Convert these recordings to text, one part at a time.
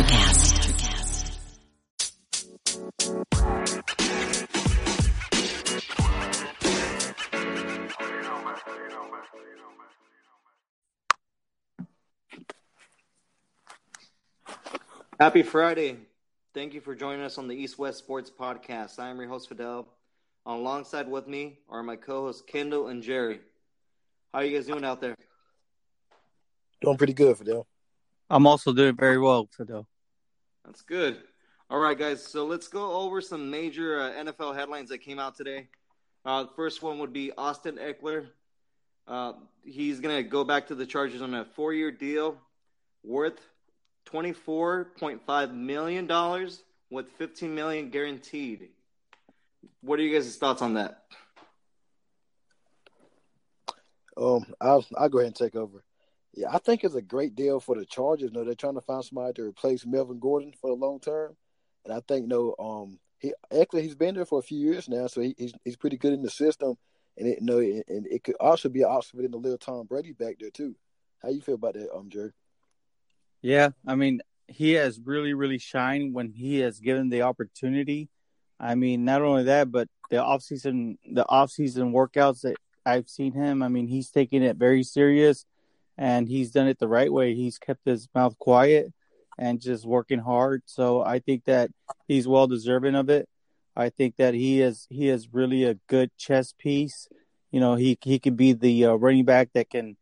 Electrocast. Happy Friday. Thank you for joining us on the East West Sports Podcast. I am your host, Fidel. Alongside with me are my co hosts, Kendall and Jerry. How are you guys doing out there? Doing pretty good, Fidel. I'm also doing very well, Fidel. That's good. All right, guys. So let's go over some major uh, NFL headlines that came out today. Uh, the first one would be Austin Ekeler. Uh, he's going to go back to the Chargers on a four year deal worth $24.5 million with 15 million guaranteed. What are you guys' thoughts on that? Um, I'll I'll go ahead and take over. Yeah, I think it's a great deal for the Chargers. Know, they're trying to find somebody to replace Melvin Gordon for the long term, and I think you know, um, he actually he's been there for a few years now, so he, he's he's pretty good in the system, and it you know, and it could also be an option the little Tom Brady back there too. How you feel about that, um, Jerry? Yeah, I mean, he has really, really shined when he has given the opportunity. I mean, not only that, but the offseason, the offseason workouts that I've seen him. I mean, he's taking it very serious, and he's done it the right way. He's kept his mouth quiet and just working hard. So I think that he's well deserving of it. I think that he is he is really a good chess piece. You know, he he could be the uh, running back that can,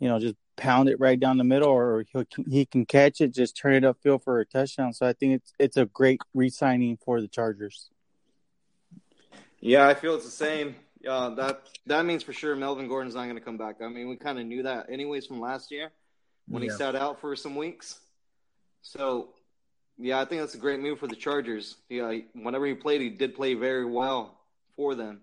you know, just pound it right down the middle, or he he can catch it, just turn it upfield for a touchdown. So I think it's it's a great re-signing for the Chargers. Yeah, I feel it's the same. Uh, that that means for sure Melvin Gordon's not going to come back. I mean, we kind of knew that anyways from last year when Yeah. he sat out for some weeks. So, yeah, I think that's a great move for the Chargers. Yeah, whenever he played, he did play very well for them.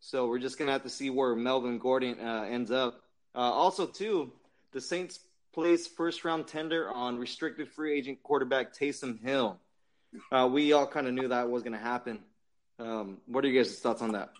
So we're just gonna have to see where Melvin Gordon uh, ends up. Uh, also, too, the Saints placed first round tender on restricted free agent quarterback Taysom Hill. Uh, we all kind of knew that was going to happen. Um, what are you guys' thoughts on that?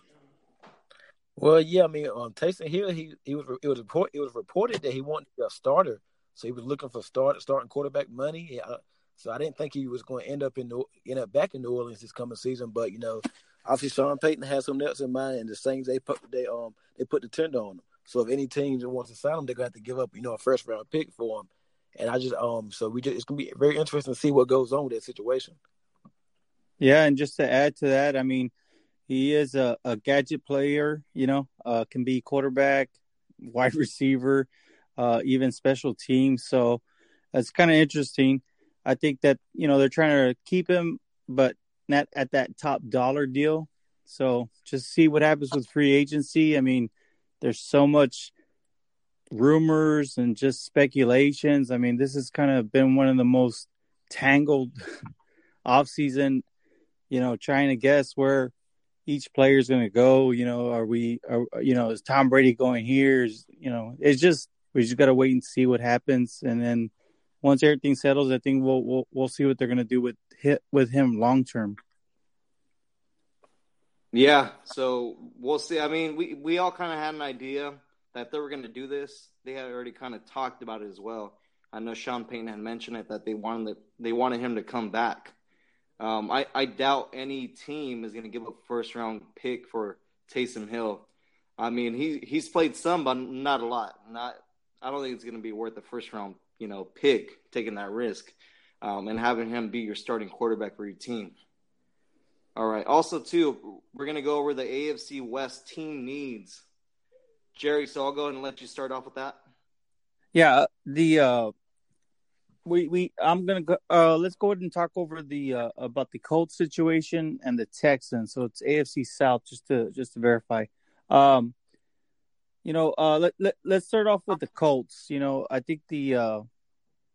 Well, yeah, I mean, um, Taysom Hill, he he was it was report it was reported that he wanted to be a starter, so he was looking for start starting quarterback money. Yeah, so I didn't think he was going to end up in New, end up back in New Orleans this coming season. But you know, obviously Sean Payton has something else in mind, and the Saints they put they um they put the tender on him. So if any team wants to sign him, they're to have to give up you know a first round pick for him. And I just um so we just it's to be very interesting to see what goes on with that situation. Yeah, and just to add to that, I mean, he is a, a gadget player. You know, uh, can be quarterback, wide receiver, uh, even special teams. So that's kind of interesting. I think that you know they're trying to keep him, but not at that top dollar deal. So just see what happens with free agency. I mean, there's so much rumors and just speculations. I mean, this has kind of been one of the most tangled off season you know, trying to guess where each player is going to go. You know, are we, are, you know, is Tom Brady going here? Is, you know, it's just, we just got to wait and see what happens. And then once everything settles, I think we'll, we'll, we'll see what they're going to do with hit with him long term. Yeah, so we'll see. I mean, we, we all kind of had an idea that they were going to do this. They had already kind of talked about it as well. I know Sean Payton had mentioned it that they wanted that they wanted him to come back. Um, I, I doubt any team is going to give up first round pick for Taysom Hill. I mean, he he's played some, but not a lot. Not I don't think it's going to be worth the first round you know pick taking that risk um, and having him be your starting quarterback for your team. All right. Also, too, we're going to go over the AFC West team needs. Jerry, so I'll go ahead and let you start off with that. Yeah, the uh, we we I'm gonna go. Uh, let's go ahead and talk over the uh, about the Colts situation and the Texans. So it's AFC South, just to just to verify. Um, you know, uh, let, let let's start off with the Colts. You know, I think the uh,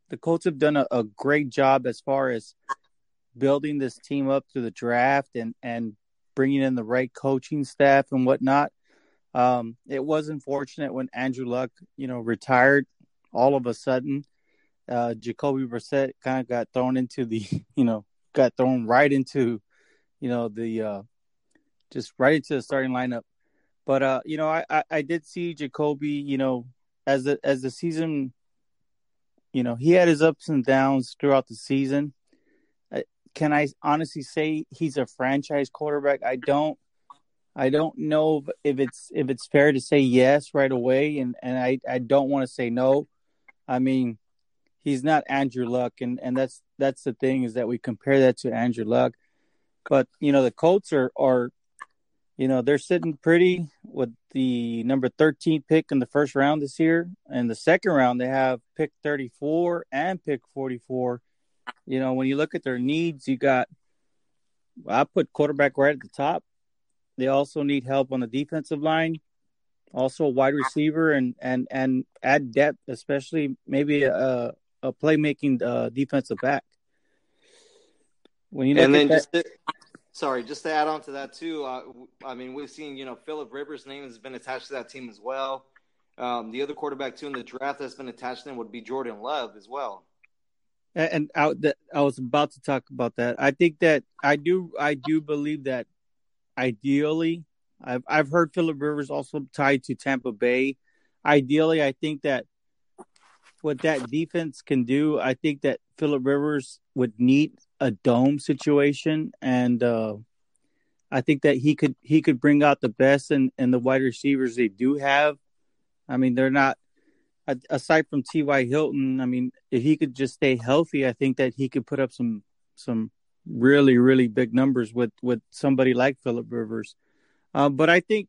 the Colts have done a, a great job as far as building this team up through the draft and and bringing in the right coaching staff and whatnot. Um, it was unfortunate when Andrew Luck, you know, retired all of a sudden. Uh, Jacoby Brissett kind of got thrown into the, you know, got thrown right into, you know, the, uh, just right into the starting lineup. But uh, you know, I, I, I did see Jacoby, you know, as the as the season you know, he had his ups and downs throughout the season. Can I honestly say he's a franchise quarterback? I don't. I don't know if it's if it's fair to say yes right away, and and I I don't want to say no. I mean, he's not Andrew Luck, and and that's that's the thing is that we compare that to Andrew Luck, but you know the Colts are are, you know they're sitting pretty with the number 13 pick in the first round this year, and the second round they have pick 34 and pick 44. You know when you look at their needs, you got I put quarterback right at the top. They also need help on the defensive line, also a wide receiver, and and and add depth, especially maybe a a playmaking uh, defensive back. When you and then that, just to, sorry, just to add on to that too. Uh, I mean, we've seen you know Philip Rivers' name has been attached to that team as well. Um, the other quarterback too in the draft that's been attached to him would be Jordan Love as well. And I, I was about to talk about that. I think that I do I do believe that ideally, I've I've heard Philip Rivers also tied to Tampa Bay. Ideally, I think that what that defense can do, I think that Philip Rivers would need a dome situation, and uh, I think that he could he could bring out the best in, in the wide receivers they do have. I mean, they're not aside from T.Y. Hilton. I mean, if he could just stay healthy, I think that he could put up some some really really big numbers with with somebody like Philip Rivers. Uh, but I think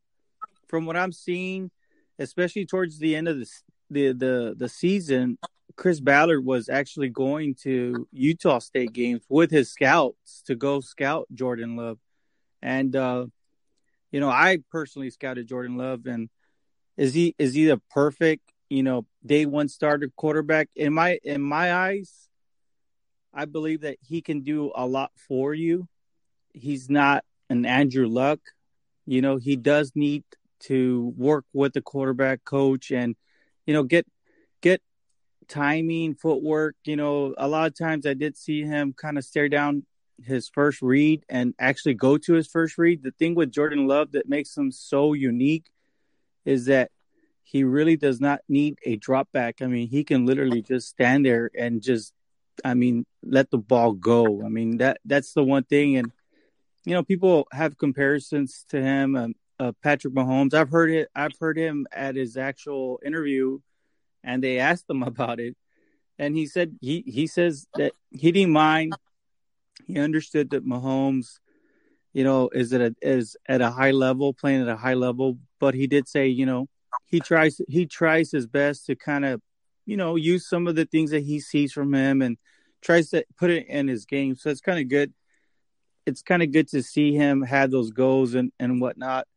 from what I'm seeing, especially towards the end of the the the, the season, Chris Ballard was actually going to Utah State games with his scouts to go scout Jordan Love, and uh, you know I personally scouted Jordan Love, and is he is he the perfect you know day one starter quarterback in my in my eyes? I believe that he can do a lot for you. He's not an Andrew Luck. You know, he does need to work with the quarterback coach and, you know, get get timing, footwork. You know, a lot of times I did see him kind of stare down his first read and actually go to his first read. The thing with Jordan Love that makes him so unique is that he really does not need a drop back. I mean, he can literally just stand there and just I mean, let the ball go. I mean that that's the one thing, and you know, people have comparisons to him. Um, uh, Patrick Mahomes. I've heard it. I've heard him at his actual interview, and they asked him about it, and he said he he says that he didn't mind. He understood that Mahomes, you know, is at a is at a high level, playing at a high level, but he did say, you know, he tries he tries his best to kind of you know, use some of the things that he sees from him and tries to put it in his game. So it's kind of good. It's kind of good to see him have those goals and, and whatnot.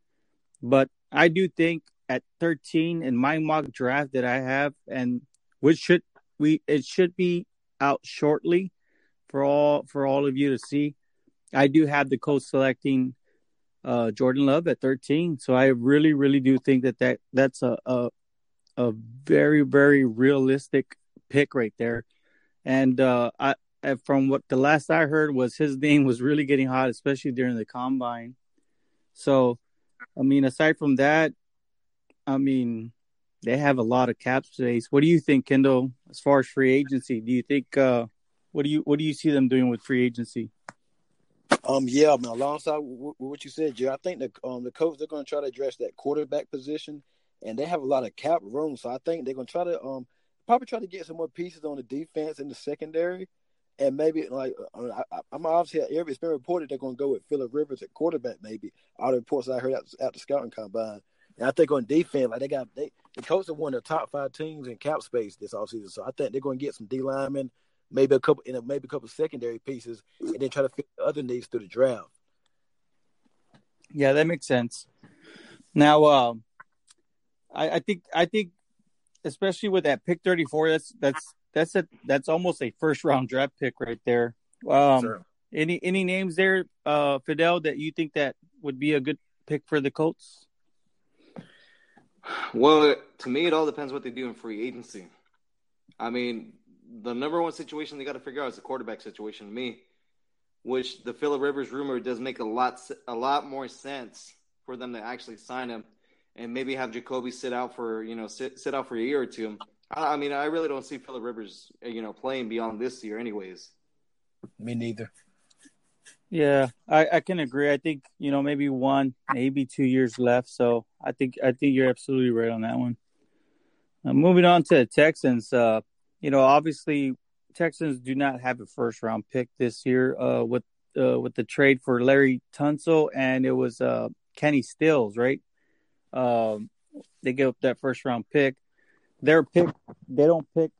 But I do think at 13 in my mock draft that I have, and which should we it should be out shortly for all for all of you to see. I do have the Colts selecting uh, Jordan Love at 13, so I really really do think that that that's a, a a very very realistic pick right there. And uh, I, from what the last I heard was his name was really getting hot, especially during the combine. So, I mean, aside from that, I mean, they have a lot of cap space. What do you think, Kendall? As far as free agency, do you think uh, what do you what do you see them doing with free agency? Um, yeah, I mean, alongside what you said, Joe, I think the um the Colts they're going to try to address that quarterback position and they have a lot of cap room. So I think they're gonna try to um probably try to get some more pieces on the defense in the secondary, and maybe like I, am obviously it's been reported they're gonna go with Philip Rivers at quarterback. Maybe all the reports I heard out, out the scouting combine. And I think on defense, like they got they the Colts are one of the top five teams in cap space this offseason. So I think they're going to get some D linemen, maybe a couple, and maybe a couple secondary pieces, and then try to fit other needs through the draft. Yeah, that makes sense. Now, um, I, I think I think especially with that pick 34 that's that's that's a that's almost a first round draft pick right there. Um sure. any any names there uh fidel that you think that would be a good pick for the colts? Well to me it all depends what they do in free agency. I mean the number one situation they got to figure out is the quarterback situation to me which the philip rivers rumor does make a lot a lot more sense for them to actually sign him and maybe have Jacoby sit out for you know sit sit out for a year or two I mean, I really don't see Philip Rivers, you know, playing beyond this year, anyways. Me neither. Yeah, I, I can agree. I think you know maybe one, maybe two years left. So I think I think you're absolutely right on that one. Uh, moving on to the Texans, uh, you know, obviously Texans do not have a first round pick this year uh, with uh, with the trade for Larry Tunsil, and it was uh, Kenny Stills, right? Um, they gave up that first round pick. Their pick, they don't pick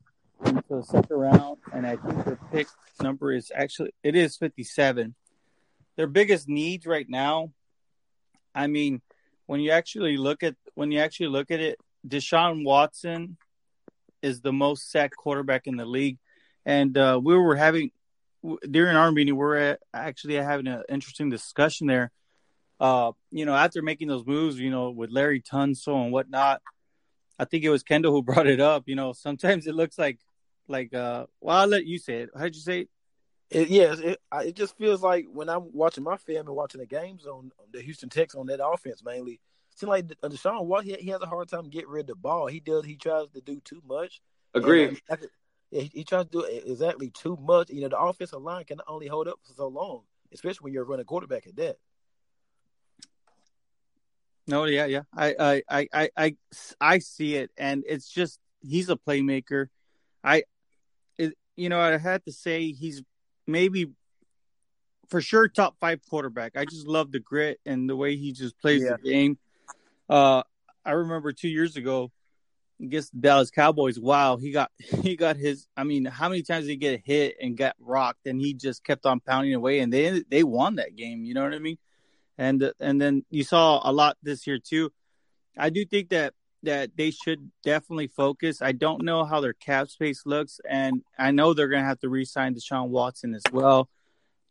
until the second round, and I think their pick number is actually it is fifty seven their biggest needs right now. I mean, when you actually look at when you actually look at it, Deshaun Watson is the most sacked quarterback in the league, and uh, we were having during our meeting, we are actually having an interesting discussion there. Uh, you know, after making those moves, you know, with Larry Tunsil and whatnot, I think it was Kendall who brought it up. You know, sometimes it looks like, like, uh, well, I'll let you say it. How'd you say it? It, yes, it, it just feels like when I'm watching my family, watching the games on, on the Houston Texans on that offense mainly. It seems like uh, Deshaun Watson he, he, has a hard time getting rid of the ball. He does he tries to do too much. Agree. Uh, yeah, he, he, tries to do exactly too much. You know, the offensive line can only hold up for so long, especially when you're running quarterback at that. No, yeah, yeah. I, I, I, I, I see it, and it's just he's a playmaker. I, it, you know, I had to say he's maybe for sure top five quarterback. I just love the grit and the way he just plays yeah. the game. Uh, I remember two years ago against the Dallas Cowboys. Wow, he got he got his. I mean, how many times did he get hit and got rocked, and he just kept on pounding away, and they they won that game. You know what I mean? And and then you saw a lot this year too. I do think that that they should definitely focus. I don't know how their cap space looks, and I know they're going to have to re-sign Deshaun Watson as well.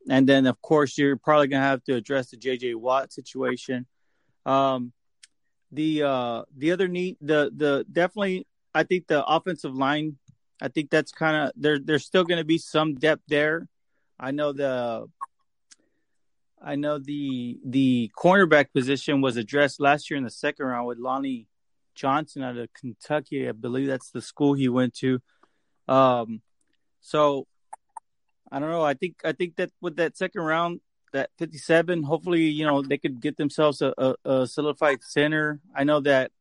And then, of course, you're probably going to have to address the J.J. Watt situation. Um, the uh, the other need the the definitely, I think the offensive line. I think that's kind of there. There's still going to be some depth there. I know the I know the the cornerback position was addressed last year in the second round with Lonnie Johnson out of Kentucky. I believe that's the school he went to. Um, so I don't know. I think I think that with that second round, that 57, hopefully you know they could get themselves a, a, a solidified center. I know that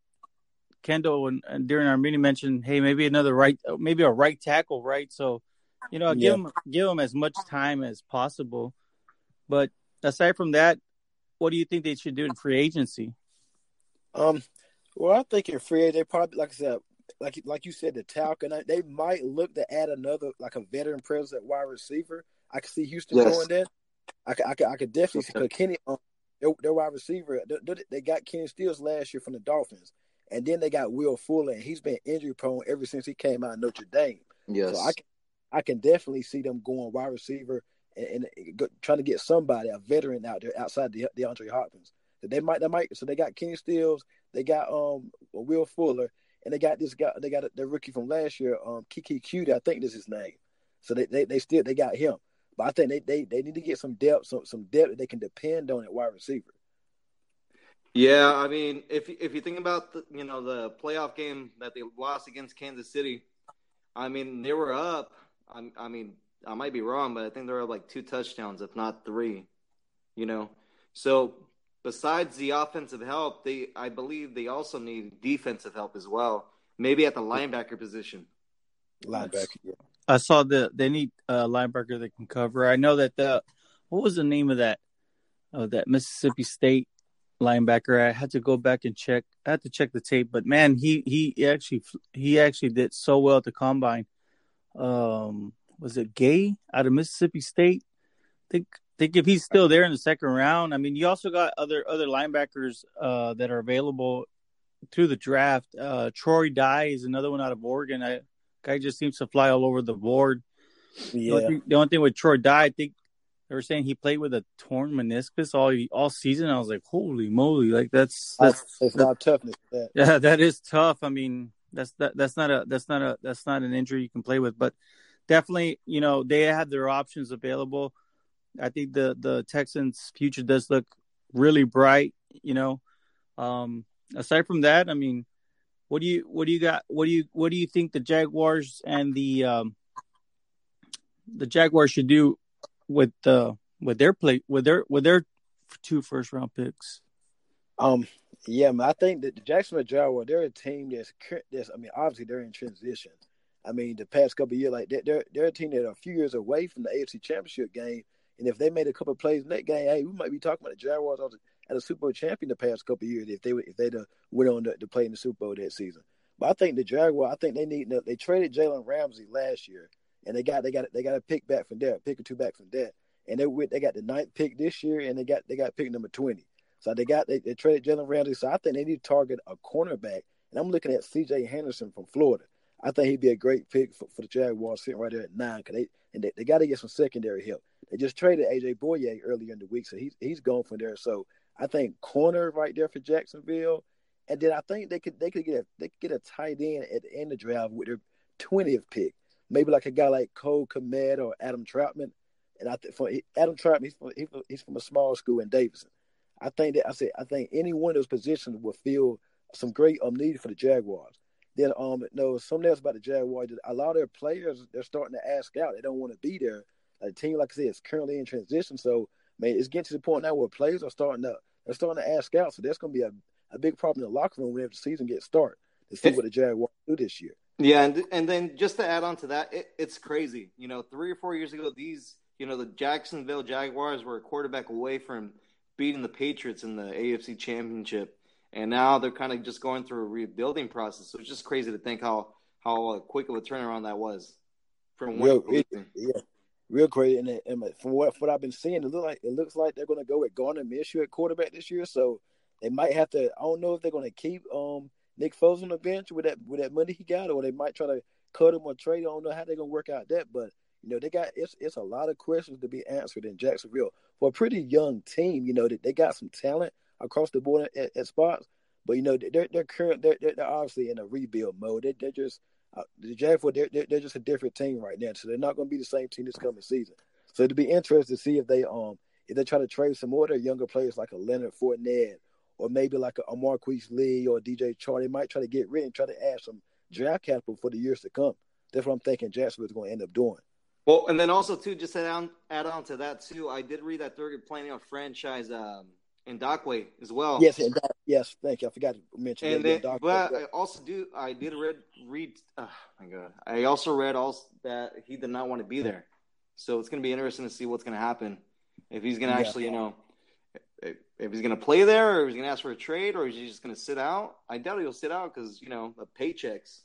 Kendall and, and, during our meeting mentioned, hey, maybe another right, maybe a right tackle, right? So you know, give them give them as much time as possible. But aside from that, what do you think they should do in free agency? Um, well, I think in free they probably like I said, like like you said, the talc, and they might look to add another like a veteran presence at wide receiver. I could see Houston yes. doing that. I could, I could, I could definitely see because Kenny, um, their, their, wide receiver, they, they got Kenny Stills last year from the Dolphins, and then they got Will Fuller, and he's been injury prone ever since he came out of Notre Dame. Yes, so I can, I can definitely see them going wide receiver and, and trying to get somebody, a veteran out there outside the DeAndre Hopkins. They might, they might. So they got Kenny Stills, they got um Will Fuller, and they got this guy. They got the rookie from last year, um Keke Coutee. I think this is his name. So they, they, they still they got him, but I think they, they, they need to get some depth, some some depth that they can depend on at wide receiver. Yeah, I mean, if if you think about the you know the playoff game that they lost against Kansas City, I mean they were up. I, I mean I might be wrong, but I think there are like two touchdowns, if not three. You know, so besides the offensive help, they I believe they also need defensive help as well. Maybe at the linebacker position. Linebacker. Yeah. I saw the they need a linebacker that can cover. I know that the what was the name of that of that Mississippi State linebacker? I had to go back and check. I had to check the tape, but man, he he actually he actually did so well at the combine. Um, was it Gay out of Mississippi State? I think think if he's still there in the second round, I mean, you also got other other linebackers uh, that are available through the draft. Uh, Troy Dye is another one out of Oregon. I, guy just seems to fly all over the board. Yeah. The only, thing, the only thing with Troy Dye, I think they were saying he played with a torn meniscus all all season. I was like, holy moly! Like that's that's, that's, not toughness. That. Yeah, that is tough. I mean, that's that that's not a that's not a that's not an injury you can play with. But definitely, you know, they have their options available. I think the the Texans' future does look really bright. You know, um, aside from that, I mean, what do you what do you got? What do you what do you think the Jaguars and the um, the Jaguars should do with the with their play with their with their two first round picks? Um, yeah, man, I think that the Jacksonville Jaguars they're a team that's that's I mean obviously they're in transition. I mean the past couple years like they're they're a team that are a few years away from the AFC Championship game, and if they made a couple plays in that game, hey, we might be talking about the Jaguars as a Super Bowl champion the past couple years if they if they'd went on to, to play in the Super Bowl that season. But I think the Jaguars, I think they need they traded Jalen Ramsey last year, and they got they got they got a pick back from there, pick or two back from that, and they went they got the ninth pick this year, and they got they got pick number twenty. So they got they, they traded Jalen Ramsey. So I think they need to target a cornerback, and I'm looking at C.J. Henderson from Florida. I think he'd be a great pick for, for the Jaguars sitting right there at nine because they and they, they got to get some secondary help. They just traded AJ Bouye earlier in the week, so he's he's gone from there. So I think corner right there for Jacksonville, and then I think they could they could get a they could get a tight end at the end of the draft with their twentieth pick, maybe like a guy like Cole Kmet or Adam Trautman. And I think for Adam Trautman, he's from, he's from a small school in Davidson. I think that I said I think any one of those positions will fill some great um need for the Jaguars. Then um no something else about the Jaguars. A lot of their players they're starting to ask out. They don't want to be there. A team like I said is currently in transition, so man, it's getting to the point now where players are starting to they're starting to ask out. So there's going to be a, a big problem in the locker room whenever the season gets started to see what the Jaguars do this year. Yeah, and and then just to add on to that, it, it's crazy. You know, three or four years ago, these you know the Jacksonville Jaguars were a quarterback away from beating the Patriots in the AFC Championship, and now they're kind of just going through a rebuilding process. So it's just crazy to think how how uh, quick of a turnaround that was from one. Real, it, yeah, real crazy. And, and from what what I've been seeing, it look like it looks like they're going to go with Gardner Minshew at quarterback this year. So they might have to. I don't know if they're going to keep um Nick Foles on the bench with that with that money he got, or they might try to cut him or trade. I don't know how they're going to work out that, but you know they got it's it's a lot of questions to be answered in Jacksonville for a pretty young team. You know that they got some talent across the board at, at spots, but you know they're they're current they're, they're obviously in a rebuild mode. They, they're just uh, the Jaguars, they're, they're, they're just a different team right now, so they're not going to be the same team this coming season. So it'll be interesting to see if they um if they try to trade some more of their younger players like a Leonard Fournette or maybe like a, a Marquise Lee or DJ Chark. They might try to get rid and try to add some draft capital for the years to come. That's what I'm thinking Jacksonville is going to end up doing. Well, and then also too, just add on add on to that too. I did read that they're planning on franchise um, Ngakoue as well. Yes, yes. Thank you. I forgot to mention. And that, then, but I also do. I did read read. Oh my god! I also read also that he did not want to be there. So it's going to be interesting to see what's going to happen if he's going to yeah. actually, you know, if, if he's going to play there, or if he's going to ask for a trade, or is he just going to sit out? I doubt he'll sit out because you know the paychecks.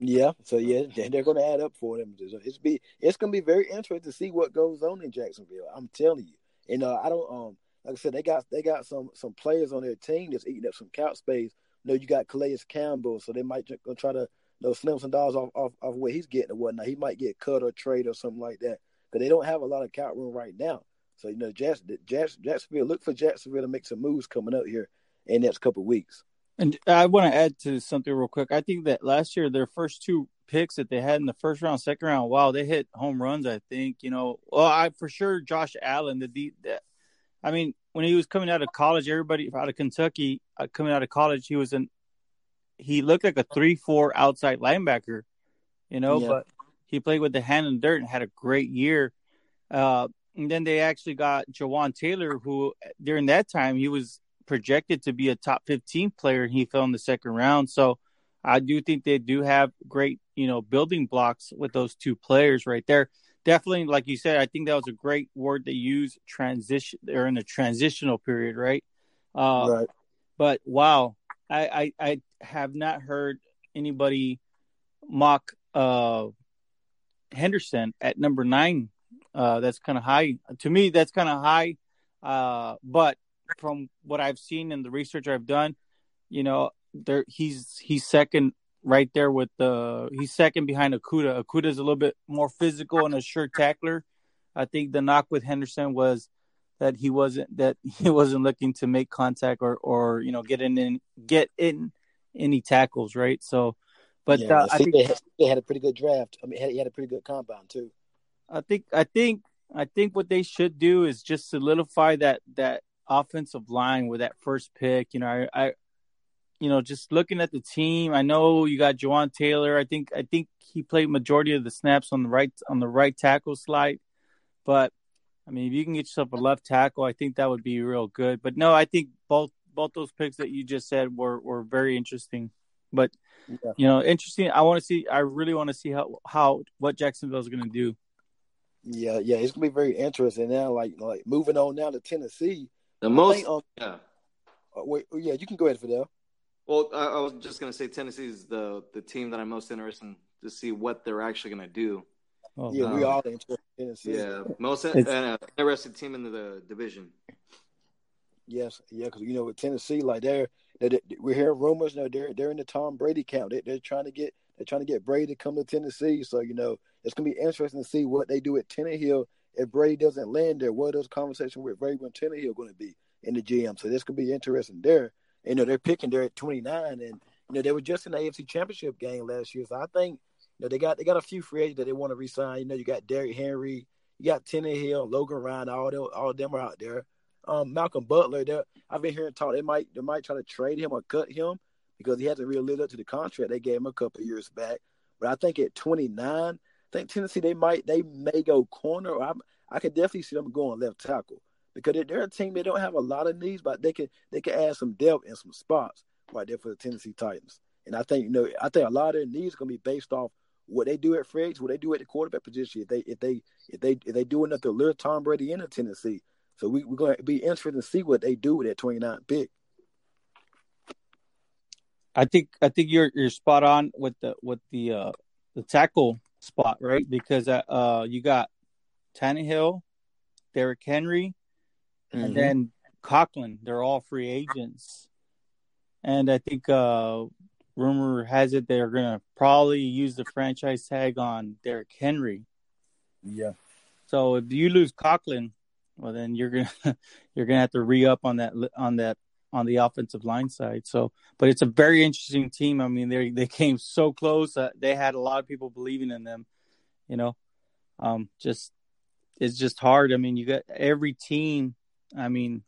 Yeah, so yeah, they're going to add up for them. It's be it's going to be very interesting to see what goes on in Jacksonville. I'm telling you, and uh, I don't um like I said, they got they got some some players on their team that's eating up some cap space. You know, you got Calais Campbell, so they might try to you know, slim some dollars off, off off what he's getting or whatnot. He might get cut or trade or something like that. But they don't have a lot of cap room right now. So you know, Jackson, Jackson, Jacksonville look for Jacksonville to make some moves coming up here in the next couple weeks. And I want to add to something real quick. I think that last year their first two picks that they had in the first round, second round, wow, they hit home runs. I think you know, well, I for sure Josh Allen, the, the I mean, when he was coming out of college, everybody out of Kentucky uh, coming out of college, he was an he looked like a three four outside linebacker, you know, yeah. but he played with the hand in dirt and had a great year. Uh, and then they actually got Jawaan Taylor, who during that time he was projected to be a top 15 player, and he fell in the second round. So I do think they do have great, you know, building blocks with those two players right there definitely, like you said, I think that was a great word to use. Transition, they're in a transitional period, right? Uh, right. But wow, I, I, I have not heard anybody mock uh, Henderson at number nine. Uh, that's kind of high to me. That's kind of high. Uh, but from what I've seen and the research I've done, you know, there he's he's second right there with the he's second behind Okudah. Okudah's a little bit more physical and a sure tackler. I think the knock with Henderson was that he wasn't that he wasn't looking to make contact or or you know get in, in get in any tackles, right? So, but yeah, uh, I think they had, they had, a pretty good draft. I mean, he had a pretty good compound too. I think I think I think what they should do is just solidify that that offensive line with that first pick. You know, I, I you know, just looking at the team, I know you got Jawaan Taylor. I think I think he played majority of the snaps on the right on the right tackle slide, but I mean, if you can get yourself a left tackle, I think that would be real good. But no, I think both both those picks that you just said were were very interesting. But yeah. you know, interesting. I want to see. I really want to see how how what Jacksonville is going to do. Yeah, yeah, it's gonna be very interesting now. Like like moving on now to Tennessee. The most, think, um, yeah. Uh, wait, yeah, you can go ahead, Fidel. Well, I, I was just gonna say Tennessee is the the team that I'm most interested in to see what they're actually gonna do. Oh, yeah, um, we all interested in Tennessee. Yeah, most uh, interested team in the division. Yes, yeah, because you know with Tennessee, like they're, they're, we're hearing rumors. You know, they're they're in the Tom Brady camp. They, they're trying to get they're trying to get Brady to come to Tennessee. So you know it's gonna be interesting to see what they do at Tannehill if Brady doesn't land there. What those conversations with Brady and Tannehill going to be in the GM? So this could be interesting there. You know they're picking there at 29, and you know they were just in the AFC Championship game last year. So I think you know they got they got a few free agents that they want to resign. You know you got Derrick Henry, you got Tannehill, Logan Ryan, all them, all of them are out there um, Malcolm Butler. I've been hearing talk they might they might try to trade him or cut him because he hasn't really lived up to the contract they gave him a couple years back. But I think at 29, I think Tennessee they might they may go corner. Or I, I could definitely see them going left tackle because they're, a team they don't have a lot of needs, but they can they can add some depth in some spots right there for the Tennessee Titans. And I think you know I think a lot of their needs are gonna be based off what they do at free what they do at the quarterback position. If they if they if they if they do enough to lure Tom Brady into Tennessee, so we, we're going to be interested to see what they do with that 29 pick. I think I think you're you're spot on with the with the uh the tackle spot, right? Because uh, uh you got Tannehill, Derrick Henry, mm-hmm. and then Conklin. They're all free agents, and I think uh rumor has it they're gonna probably use the franchise tag on Derrick Henry. Yeah. So if you lose Conklin, well then you're gonna you're gonna have to re up on that on that on the offensive line side. So, but it's a very interesting team. I mean, they they came so close. Uh, they had a lot of people believing in them. You know, um, just it's just hard. I mean, you got every team. I mean,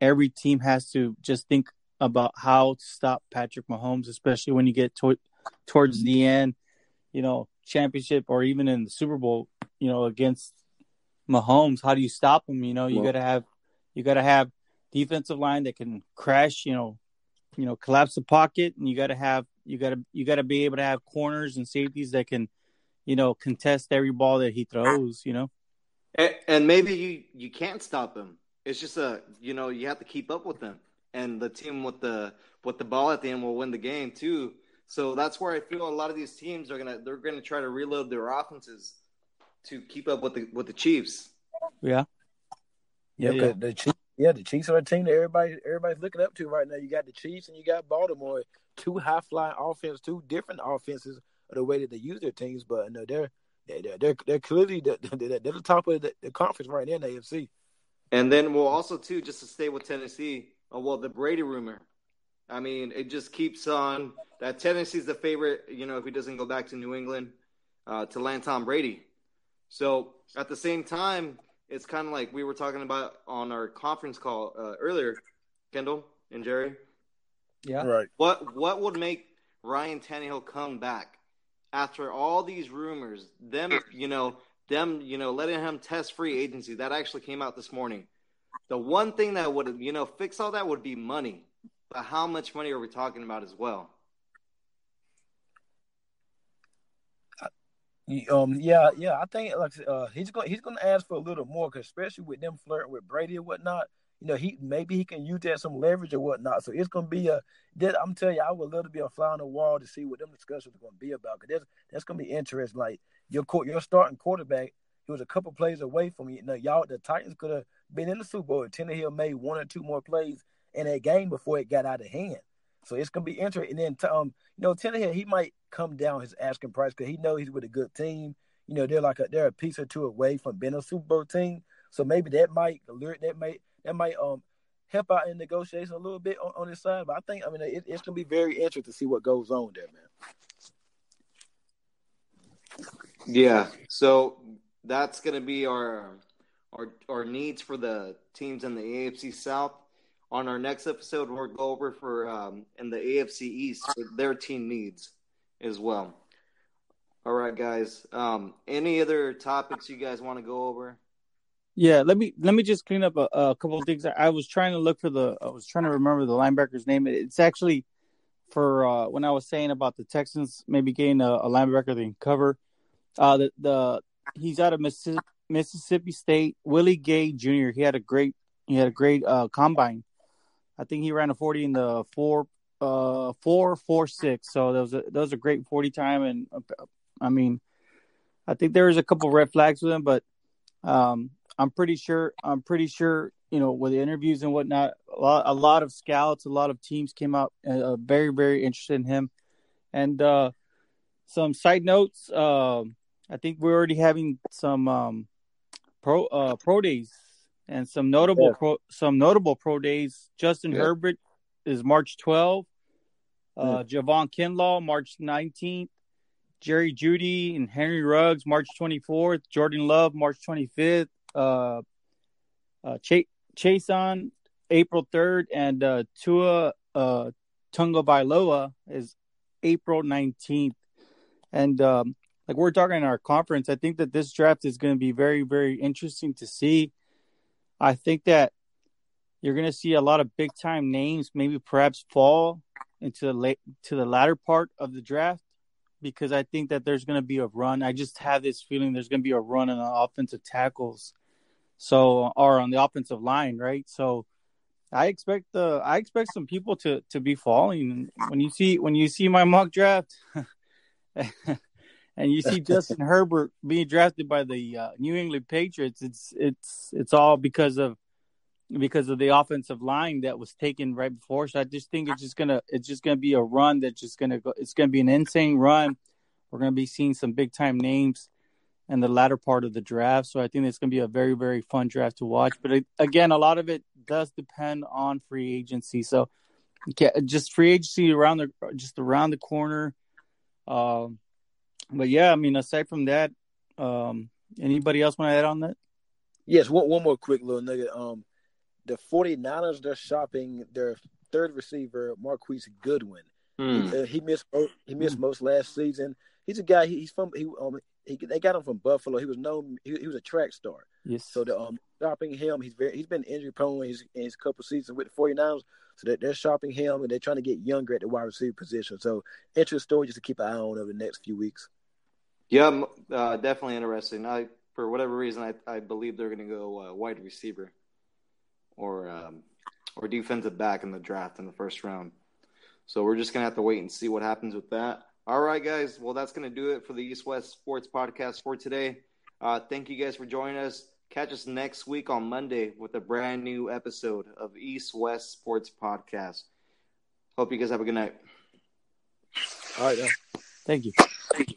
every team has to just think about how to stop Patrick Mahomes, especially when you get to, towards the end. You know, championship or even in the Super Bowl. You know, against Mahomes, how do you stop him? You know, you well, gotta have you gotta have defensive line that can crash, you know, you know, collapse the pocket, and you gotta have you gotta you gotta be able to have corners and safeties that can, you know, contest every ball that he throws. You know, and, and maybe you you can't stop him. It's just a you know you have to keep up with them, and the team with the with the ball at the end will win the game too. So that's where I feel a lot of these teams are gonna they're gonna try to reload their offenses to keep up with the with the Chiefs. Yeah. Yeah, yeah. the Chiefs, yeah, the Chiefs are a team that everybody everybody's looking up to right now. You got the Chiefs and you got Baltimore, two high flying offense, two different offenses of the way that they use their teams, but no, they're they're they're, they're clearly the, they're the top of the, the conference right now in the AFC. And then we'll also too just to stay with Tennessee. Uh, well, the Brady rumor. I mean, it just keeps on that Tennessee's the favorite. You know, if he doesn't go back to New England uh, to land Tom Brady. So at the same time, it's kind of like we were talking about on our conference call uh, earlier, Kendall and Jerry. Yeah. Right. What what would make Ryan Tannehill come back after all these rumors? Them, you know, them, you know, letting him test free agency that actually came out this morning. The one thing that would, you know, fix all that would be money. But how much money are we talking about as well? Um, yeah, yeah, I think like uh, he's going he's going to ask for a little more, cause especially with them flirting with Brady and whatnot. You know, he maybe he can use that some leverage or whatnot. So it's to be a. That, I'm telling you, I would love to be a fly on the wall to see what them discussions are to be about. Cause that's that's to be interesting. Like your your starting quarterback, he was a couple plays away from you. know, y'all the Titans could have been in the Super Bowl. Tannehill made one or two more plays in that game before it got out of hand. So it's gonna be interesting. And then um, you know, Tannehill he might come down his asking price because he knows he's with a good team. You know, they're like a, they're a piece or two away from being a Super Bowl team. So maybe that might alert that might that might um help out in negotiation a little bit on, on his side. But I think I mean it, it's gonna be very interesting to see what goes on there, man. Yeah. So that's gonna be our our our needs for the teams in the AFC South. on our next episode, we'll go over for um, in the AFC East their team needs as well. All right, guys. Um, any other topics you guys want to go over? Yeah, let me let me just clean up a, a couple of things. I was trying to look for the. I was trying to remember the linebacker's name. It's actually for uh, when I was saying about the Texans maybe getting a, a linebacker they can cover. Uh, the the he's out of Mississippi, Mississippi State. Willie Gay Jr. He had a great he had a great uh, combine. I think he ran a forty in the four uh four four six. So that was a that was a great forty time, and uh, I mean, I think there was a couple red flags with him, but um, I'm pretty sure I'm pretty sure you know with the interviews and whatnot, a lot a lot of scouts, a lot of teams came out uh, very very interested in him, and uh, some side notes. Uh, I think we're already having some um, pro uh, pro days and some notable yeah. pro some notable pro days. Justin yeah. Herbert is March 12th. Uh, yeah. Javon Kinlaw March 19th. Jerry Jeudy and Henry Ruggs March 24th. Jordan Love March 25th. Uh, uh, Ch- Chaisson April 3rd, and uh, Tua uh, Tagovailoa is April 19th. And um, like we're talking in our conference, I think that this draft is going to be very, very interesting to see. I think that you're going to see a lot of big time names, maybe perhaps fall into the late to the latter part of the draft because I think that there's going to be a run. I just have this feeling there's going to be a run on the offensive tackles, so or on the offensive line, right? So I expect the I expect some people to to be falling when you see when you see my mock draft. and you see Justin Herbert being drafted by the uh, New England Patriots, it's it's it's all because of because of the offensive line that was taken right before. So I just think it's just gonna it's just gonna be a run that's just gonna go. It's gonna be an insane run. We're gonna be seeing some big time names in the latter part of the draft. So I think it's gonna be a very very fun draft to watch. But it, again, a lot of it does depend on free agency. So just free agency around the just around the corner. Um, but yeah, I mean, aside from that, um, anybody else want to add on that? Yes, one, one more quick little nugget. Um, the 49ers, they're shopping their third receiver, Marquise Goodwin. Mm. He, uh, he, missed he missed mm. most last season. He's a guy. He, he's from he um he, they got him from Buffalo. He was known. He, he was a track star. Yes. So the um shopping him. He's very he's been injury prone in his, in his couple seasons with the 49ers. So that they're shopping him and they're trying to get younger at the wide receiver position. So interesting story just to keep an eye on over the next few weeks. Yeah, uh, definitely interesting. I for whatever reason I I believe they're going to go uh, wide receiver or um, or defensive back in the draft in the first round. So we're just gonna have to wait and see what happens with that. All right, guys. Well, that's gonna do it for the East West Sports Podcast for today. Uh, thank you guys for joining us. Catch us next week on Monday with a brand new episode of East West Sports Podcast. Hope you guys have a good night. All right. Yeah. Thank you. Thank you.